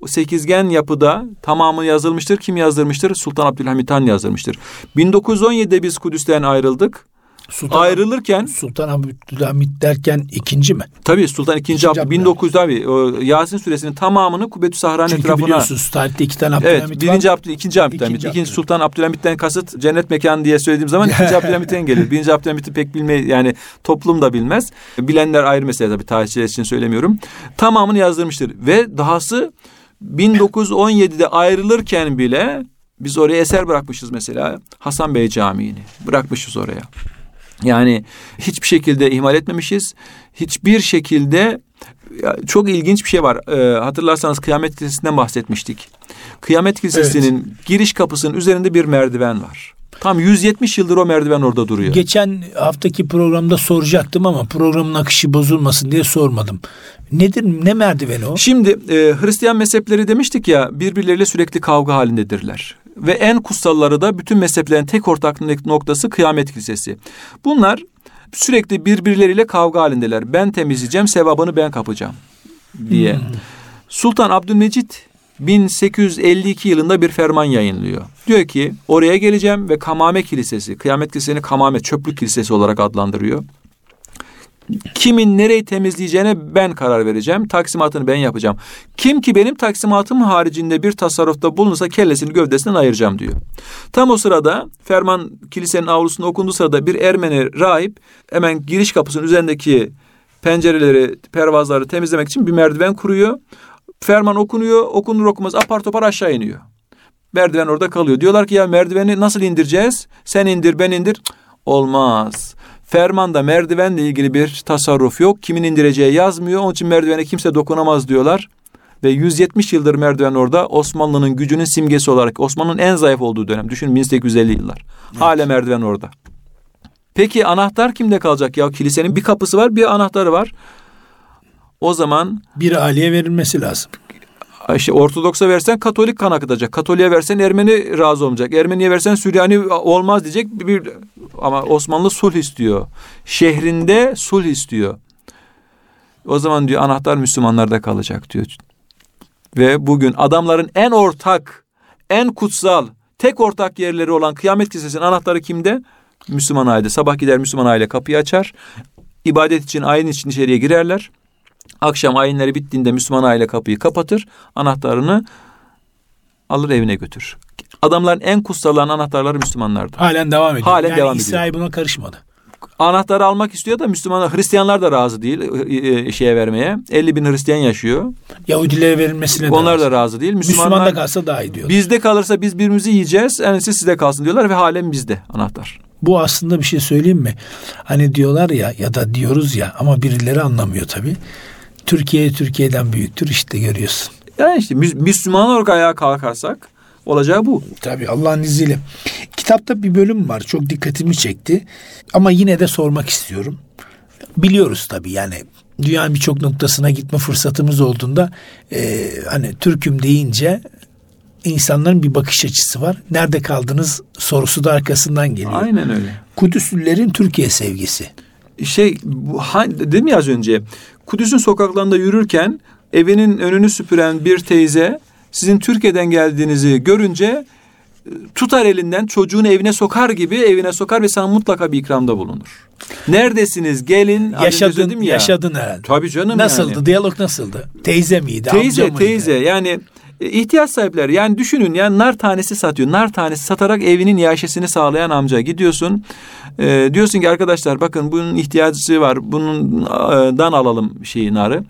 Speaker 2: o sekizgen yapıda tamamı yazılmıştır. Kim yazdırmıştır? Sultan Abdülhamit Han yazdırmıştır. 1917'de biz Kudüs'ten ayrıldık. Sultan, Ayrılırken
Speaker 1: Sultan Abdülhamit derken ikinci mi?
Speaker 2: Tabii Sultan ikinci, ikinci Abdülhamit 1900 tabii Yasin suresinin tamamını Kubbetü Sahra'nın
Speaker 1: Çünkü
Speaker 2: etrafına.
Speaker 1: biliyorsunuz tarihte iki tane Abdülhamit
Speaker 2: evet, birinci
Speaker 1: var.
Speaker 2: Abdül, ikinci Abdülhamit.
Speaker 1: İkinci
Speaker 2: İkinci, Sultan Abdülhamit'ten kasıt cennet mekanı diye söylediğim zaman ikinci Abdülhamit'ten gelir. Birinci Abdülhamit'i pek bilme yani toplum da bilmez. Bilenler ayrı mesele tabii tarihçiler için söylemiyorum. Tamamını yazdırmıştır ve dahası 1917'de ayrılırken bile biz oraya eser bırakmışız mesela Hasan Bey Camii'ni bırakmışız oraya. Yani hiçbir şekilde ihmal etmemişiz. Hiçbir şekilde çok ilginç bir şey var. Ee, hatırlarsanız Kıyamet Kilisesi'nden bahsetmiştik. Kıyamet Kilisesi'nin evet. giriş kapısının üzerinde bir merdiven var. Tam 170 yıldır o merdiven orada duruyor.
Speaker 1: Geçen haftaki programda soracaktım ama programın akışı bozulmasın diye sormadım. Nedir ne merdiveni o?
Speaker 2: Şimdi e, Hristiyan mezhepleri demiştik ya birbirleriyle sürekli kavga halindedirler. Ve en kutsalları da bütün mezheplerin tek ortak noktası kıyamet kilisesi. Bunlar sürekli birbirleriyle kavga halindeler. Ben temizleyeceğim sevabını ben kapacağım diye. Hmm. Sultan Abdülmecit 1852 yılında bir ferman yayınlıyor. Diyor ki oraya geleceğim ve Kamame Kilisesi, Kıyamet Kilisesi'ni Kamame Çöplük Kilisesi olarak adlandırıyor. Kimin nereyi temizleyeceğine ben karar vereceğim. Taksimatını ben yapacağım. Kim ki benim taksimatım haricinde bir tasarrufta bulunursa kellesini gövdesinden ayıracağım diyor. Tam o sırada ferman kilisenin avlusunda okunduğu sırada bir Ermeni rahip hemen giriş kapısının üzerindeki pencereleri, pervazları temizlemek için bir merdiven kuruyor. Ferman okunuyor, okunur okumaz apar topar aşağı iniyor. Merdiven orada kalıyor. Diyorlar ki ya merdiveni nasıl indireceğiz? Sen indir, ben indir. Cık, olmaz. Fermanda merdivenle ilgili bir tasarruf yok. Kimin indireceği yazmıyor. Onun için merdivene kimse dokunamaz diyorlar. Ve 170 yıldır merdiven orada Osmanlı'nın gücünün simgesi olarak Osmanlı'nın en zayıf olduğu dönem. Düşünün 1850 yıllar. Evet. Hala merdiven orada. Peki anahtar kimde kalacak ya? Kilisenin bir kapısı var, bir anahtarı var. O zaman
Speaker 1: bir aliye verilmesi lazım.
Speaker 2: İşte Ortodoks'a versen Katolik kan akıtacak. Katoliğe versen Ermeni razı olmayacak. Ermeniye versen Süryani olmaz diyecek. Bir, ama Osmanlı sulh istiyor. Şehrinde sulh istiyor. O zaman diyor anahtar Müslümanlarda kalacak diyor. Ve bugün adamların en ortak, en kutsal, tek ortak yerleri olan kıyamet kilisesinin anahtarı kimde? Müslüman aile. Sabah gider Müslüman aile kapıyı açar. İbadet için ayin için içeriye girerler. Akşam ayinleri bittiğinde Müslüman aile kapıyı kapatır. Anahtarını alır evine götür. Adamların en kutsalan anahtarları Müslümanlardı.
Speaker 1: Halen devam ediyor.
Speaker 2: Halen
Speaker 1: yani
Speaker 2: devam
Speaker 1: İsrail ediyor. buna karışmadı.
Speaker 2: Anahtarı almak istiyor da Müslümanlar, Hristiyanlar da razı değil e, e, şeye vermeye. 50 bin Hristiyan yaşıyor.
Speaker 1: Yahudilere verilmesine
Speaker 2: de Onlar da razı değil.
Speaker 1: Müslümanlar, Müslüman da kalsa daha iyi diyor.
Speaker 2: Bizde kalırsa biz birbirimizi yiyeceğiz. En iyisi sizde kalsın diyorlar ve halen bizde anahtar.
Speaker 1: Bu aslında bir şey söyleyeyim mi? Hani diyorlar ya ya da diyoruz ya ama birileri anlamıyor tabii. Türkiye Türkiye'den büyüktür işte görüyorsun.
Speaker 2: Yani işte Müslüman olarak ayağa kalkarsak olacağı bu.
Speaker 1: Tabii Allah'ın izniyle. Kitapta bir bölüm var çok dikkatimi çekti ama yine de sormak istiyorum. Biliyoruz tabii yani dünyanın birçok noktasına gitme fırsatımız olduğunda e, hani Türk'üm deyince insanların bir bakış açısı var. Nerede kaldınız sorusu da arkasından geliyor.
Speaker 2: Aynen öyle.
Speaker 1: Kudüslilerin Türkiye sevgisi.
Speaker 2: Şey bu, dedim ya az önce Kudüs'ün sokaklarında yürürken evinin önünü süpüren bir teyze sizin Türkiye'den geldiğinizi görünce e, tutar elinden çocuğunu evine sokar gibi evine sokar ve sana mutlaka bir ikramda bulunur. Neredesiniz? Gelin.
Speaker 1: Yaşadın, ya. yaşadın herhalde.
Speaker 2: Tabii canım
Speaker 1: Nasıldı?
Speaker 2: Yani.
Speaker 1: Diyalog nasıldı? Teyze miydi?
Speaker 2: Teyze,
Speaker 1: amca
Speaker 2: mıydı? teyze. Yani e, ihtiyaç sahipleri yani düşünün yani nar tanesi satıyor. Nar tanesi satarak evinin yaşesini sağlayan amca gidiyorsun. E, diyorsun ki arkadaşlar bakın bunun ihtiyacı var. Bundan alalım şeyi narı.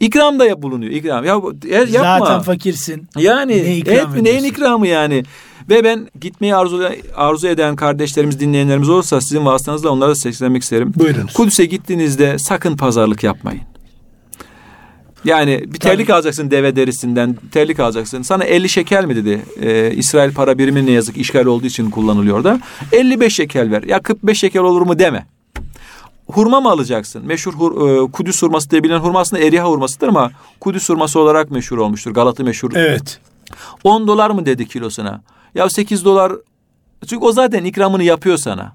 Speaker 2: İkram da bulunuyor. İkram. Ya e, yapma.
Speaker 1: Zaten fakirsin.
Speaker 2: Yani ne ikram et, neyin ikramı yani? Ve ben gitmeyi arzu, arzu eden kardeşlerimiz, dinleyenlerimiz olursa sizin vasıtanızla onlara da seslenmek isterim.
Speaker 1: Buyurunuz.
Speaker 2: Kudüs'e gittiğinizde sakın pazarlık yapmayın. Yani bir terlik Tabii. alacaksın deve derisinden, terlik alacaksın. Sana 50 şekel mi dedi? Ee, İsrail para birimi ne yazık işgal olduğu için kullanılıyor da. 55 şekel ver. Ya 45 şekel olur mu deme. Hurma mı alacaksın? Meşhur hur, e, Kudüs hurması diye bilinen hurma aslında Eriha hurmasıdır ama Kudüs hurması olarak meşhur olmuştur. Galatı meşhur.
Speaker 1: Evet.
Speaker 2: 10 dolar mı dedi kilosuna? Ya 8 dolar çünkü o zaten ikramını yapıyor sana.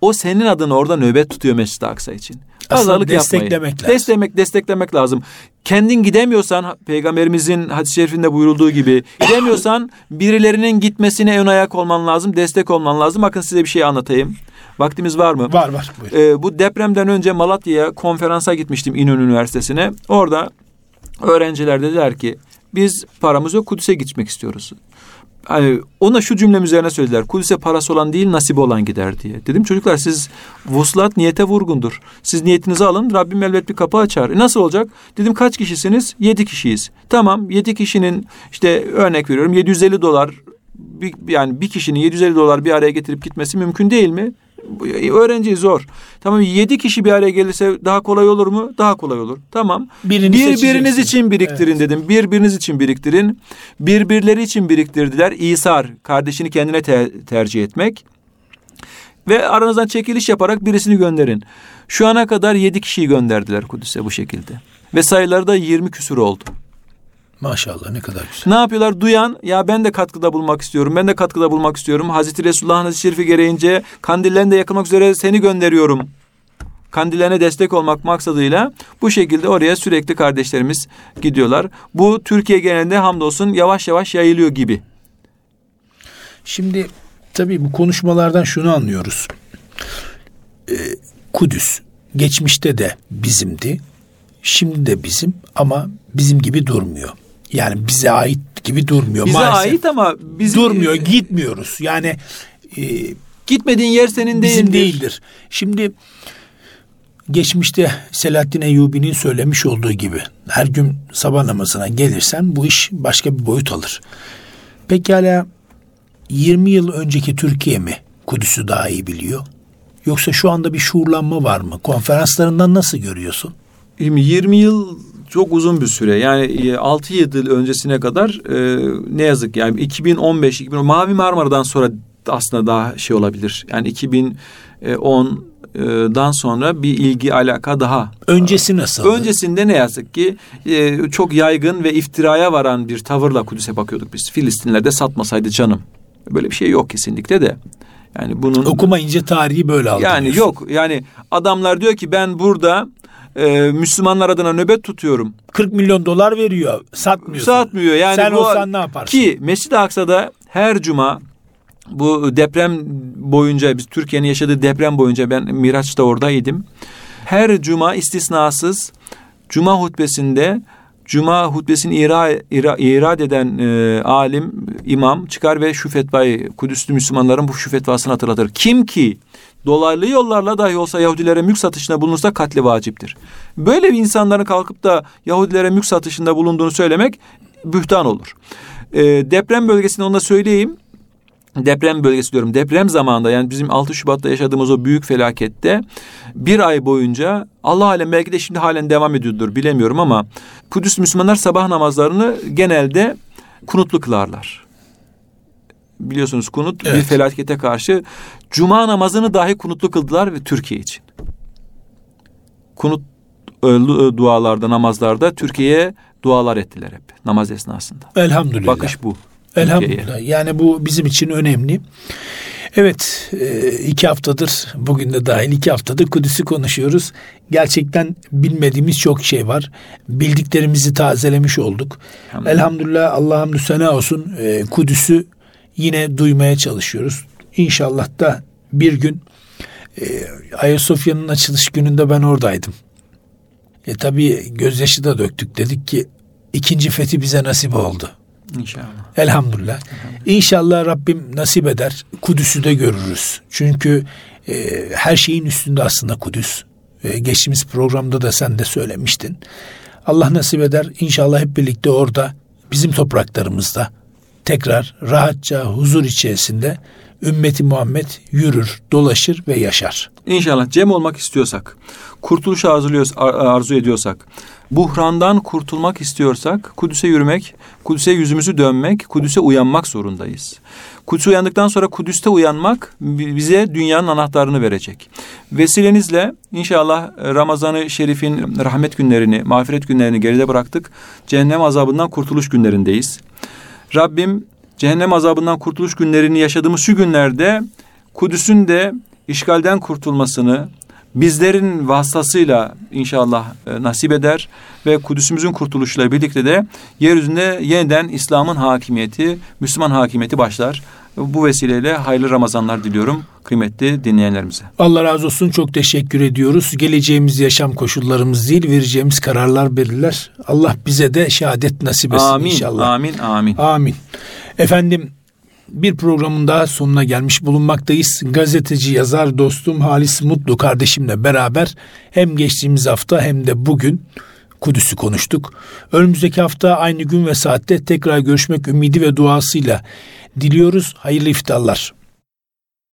Speaker 2: O senin adını orada nöbet tutuyor Mescid-i Aksa için.
Speaker 1: Pazarlık desteklemek yapmayı. lazım.
Speaker 2: Desteklemek, desteklemek lazım. Kendin gidemiyorsan peygamberimizin hadis-i şerifinde buyurulduğu gibi gidemiyorsan birilerinin gitmesine ön ayak olman lazım, destek olman lazım. Bakın size bir şey anlatayım. Vaktimiz var mı?
Speaker 1: Var var.
Speaker 2: Ee, bu depremden önce Malatya'ya konferansa gitmiştim İnönü Üniversitesi'ne. Orada öğrenciler dediler ki biz paramız yok Kudüs'e gitmek istiyoruz hani ona şu cümlem üzerine söylediler. Kudüs'e parası olan değil nasibi olan gider diye. Dedim çocuklar siz vuslat niyete vurgundur. Siz niyetinizi alın Rabbim elbet bir kapı açar. E nasıl olacak? Dedim kaç kişisiniz? Yedi kişiyiz. Tamam yedi kişinin işte örnek veriyorum 750 dolar bir, yani bir kişinin 750 dolar bir araya getirip gitmesi mümkün değil mi? Öğrenci zor. Tamam yedi kişi bir araya gelirse daha kolay olur mu? Daha kolay olur. Tamam. Birini Birbiriniz için biriktirin evet. dedim. Birbiriniz için biriktirin. Birbirleri için biriktirdiler. İsar kardeşini kendine te- tercih etmek. Ve aranızdan çekiliş yaparak birisini gönderin. Şu ana kadar yedi kişiyi gönderdiler Kudüs'e bu şekilde. Ve sayıları da yirmi küsur oldu.
Speaker 1: Maşallah ne kadar güzel.
Speaker 2: Ne yapıyorlar? Duyan ya ben de katkıda bulmak istiyorum. Ben de katkıda bulmak istiyorum. Hazreti Resulullah'ın hadis-i şerifi gereğince kandillerinde yakılmak üzere seni gönderiyorum. Kandillerine destek olmak maksadıyla bu şekilde oraya sürekli kardeşlerimiz gidiyorlar. Bu Türkiye genelinde hamdolsun yavaş yavaş yayılıyor gibi.
Speaker 1: Şimdi tabii bu konuşmalardan şunu anlıyoruz. Ee, Kudüs geçmişte de bizimdi. Şimdi de bizim ama bizim gibi durmuyor. Yani bize ait gibi durmuyor.
Speaker 2: Bize
Speaker 1: Maalesef
Speaker 2: ait ama bizim
Speaker 1: durmuyor, gitmiyoruz. Yani e,
Speaker 2: gitmediğin yer senin
Speaker 1: bizim
Speaker 2: değildir.
Speaker 1: değildir. Şimdi geçmişte Selahattin Eyyubi'nin söylemiş olduğu gibi her gün sabah namazına gelirsen bu iş başka bir boyut alır. Pekala 20 yıl önceki Türkiye mi Kudüs'ü daha iyi biliyor? Yoksa şu anda bir şuurlanma var mı? Konferanslarından nasıl görüyorsun?
Speaker 2: 20 yıl çok uzun bir süre. Yani 6-7 yıl öncesine kadar e, ne yazık yani 2015 2010 Mavi Marmara'dan sonra aslında daha şey olabilir. Yani 2010'dan sonra bir ilgi alaka daha.
Speaker 1: Öncesi nasıl?
Speaker 2: Öncesinde ne yazık ki e, çok yaygın ve iftiraya varan bir tavırla Kudüs'e bakıyorduk biz. Filistinler de satmasaydı canım. Böyle bir şey yok kesinlikle de. Yani bunun
Speaker 1: okumayınca tarihi böyle aldı.
Speaker 2: Yani yok. Yani adamlar diyor ki ben burada e, Müslümanlar adına nöbet tutuyorum.
Speaker 1: 40 milyon dolar veriyor. Satmıyorsun.
Speaker 2: Satmıyor. Yani
Speaker 1: Sen
Speaker 2: bu,
Speaker 1: olsan ne yaparsın?
Speaker 2: Ki Mescid-i Aksa'da her cuma bu deprem boyunca biz Türkiye'nin yaşadığı deprem boyunca ben Miraç'ta oradaydım. Her cuma istisnasız cuma hutbesinde Cuma hutbesini ira, ira, irad eden e, alim, imam çıkar ve şu fetvayı Kudüs'lü Müslümanların bu şu fetvasını hatırlatır. Kim ki dolaylı yollarla dahi olsa Yahudilere mülk satışına bulunursa katli vaciptir. Böyle bir insanların kalkıp da Yahudilere mülk satışında bulunduğunu söylemek bühtan olur. E, deprem bölgesinde onu da söyleyeyim deprem bölgesi diyorum deprem zamanında yani bizim 6 Şubat'ta yaşadığımız o büyük felakette bir ay boyunca Allah alem belki de şimdi halen devam ediyordur bilemiyorum ama Kudüs Müslümanlar sabah namazlarını genelde kunutlu kılarlar. Biliyorsunuz kunut evet. bir felakete karşı cuma namazını dahi kunutlu kıldılar ve Türkiye için. Kunut e, dualarda namazlarda Türkiye'ye dualar ettiler hep namaz esnasında.
Speaker 1: Elhamdülillah.
Speaker 2: Bakış bu.
Speaker 1: Elhamdülillah. Yani bu bizim için önemli. Evet e, iki haftadır bugün de dahil iki haftadır Kudüs'ü konuşuyoruz. Gerçekten bilmediğimiz çok şey var. Bildiklerimizi tazelemiş olduk. Elhamdülillah, Elhamdülillah Allah hamdü sena olsun e, Kudüs'ü yine duymaya çalışıyoruz. İnşallah da bir gün e, Ayasofya'nın açılış gününde ben oradaydım. E tabi gözyaşı da döktük. Dedik ki ikinci fethi bize nasip oldu.
Speaker 2: İnşallah.
Speaker 1: Elhamdülillah. Elhamdülillah. İnşallah Rabbim nasip eder. Kudüs'ü de görürüz. Çünkü e, her şeyin üstünde aslında Kudüs. E, geçtiğimiz programda da sen de söylemiştin. Allah nasip eder. İnşallah hep birlikte orada bizim topraklarımızda tekrar rahatça huzur içerisinde ümmeti Muhammed yürür, dolaşır ve yaşar.
Speaker 2: İnşallah cem olmak istiyorsak, kurtuluş arzu ediyorsak, buhrandan kurtulmak istiyorsak Kudüs'e yürümek, Kudüs'e yüzümüzü dönmek, Kudüs'e uyanmak zorundayız. Kudüs'e uyandıktan sonra Kudüs'te uyanmak bize dünyanın anahtarını verecek. Vesilenizle inşallah Ramazan-ı Şerif'in rahmet günlerini, mağfiret günlerini geride bıraktık. Cehennem azabından kurtuluş günlerindeyiz. Rabbim cehennem azabından kurtuluş günlerini yaşadığımız şu günlerde Kudüs'ün de işgalden kurtulmasını, bizlerin vasıtasıyla inşallah e, nasip eder ve Kudüs'ümüzün kurtuluşuyla birlikte de yeryüzünde yeniden İslam'ın hakimiyeti, Müslüman hakimiyeti başlar. Bu vesileyle hayırlı Ramazanlar diliyorum kıymetli dinleyenlerimize.
Speaker 1: Allah razı olsun çok teşekkür ediyoruz. Geleceğimiz yaşam koşullarımız değil vereceğimiz kararlar belirler. Allah bize de şehadet nasip etsin
Speaker 2: amin,
Speaker 1: inşallah.
Speaker 2: Amin amin.
Speaker 1: Amin. Efendim bir programın daha sonuna gelmiş bulunmaktayız. Gazeteci yazar dostum Halis Mutlu kardeşimle beraber hem geçtiğimiz hafta hem de bugün Kudüs'ü konuştuk. Önümüzdeki hafta aynı gün ve saatte tekrar görüşmek ümidi ve duasıyla diliyoruz. Hayırlı iftarlar.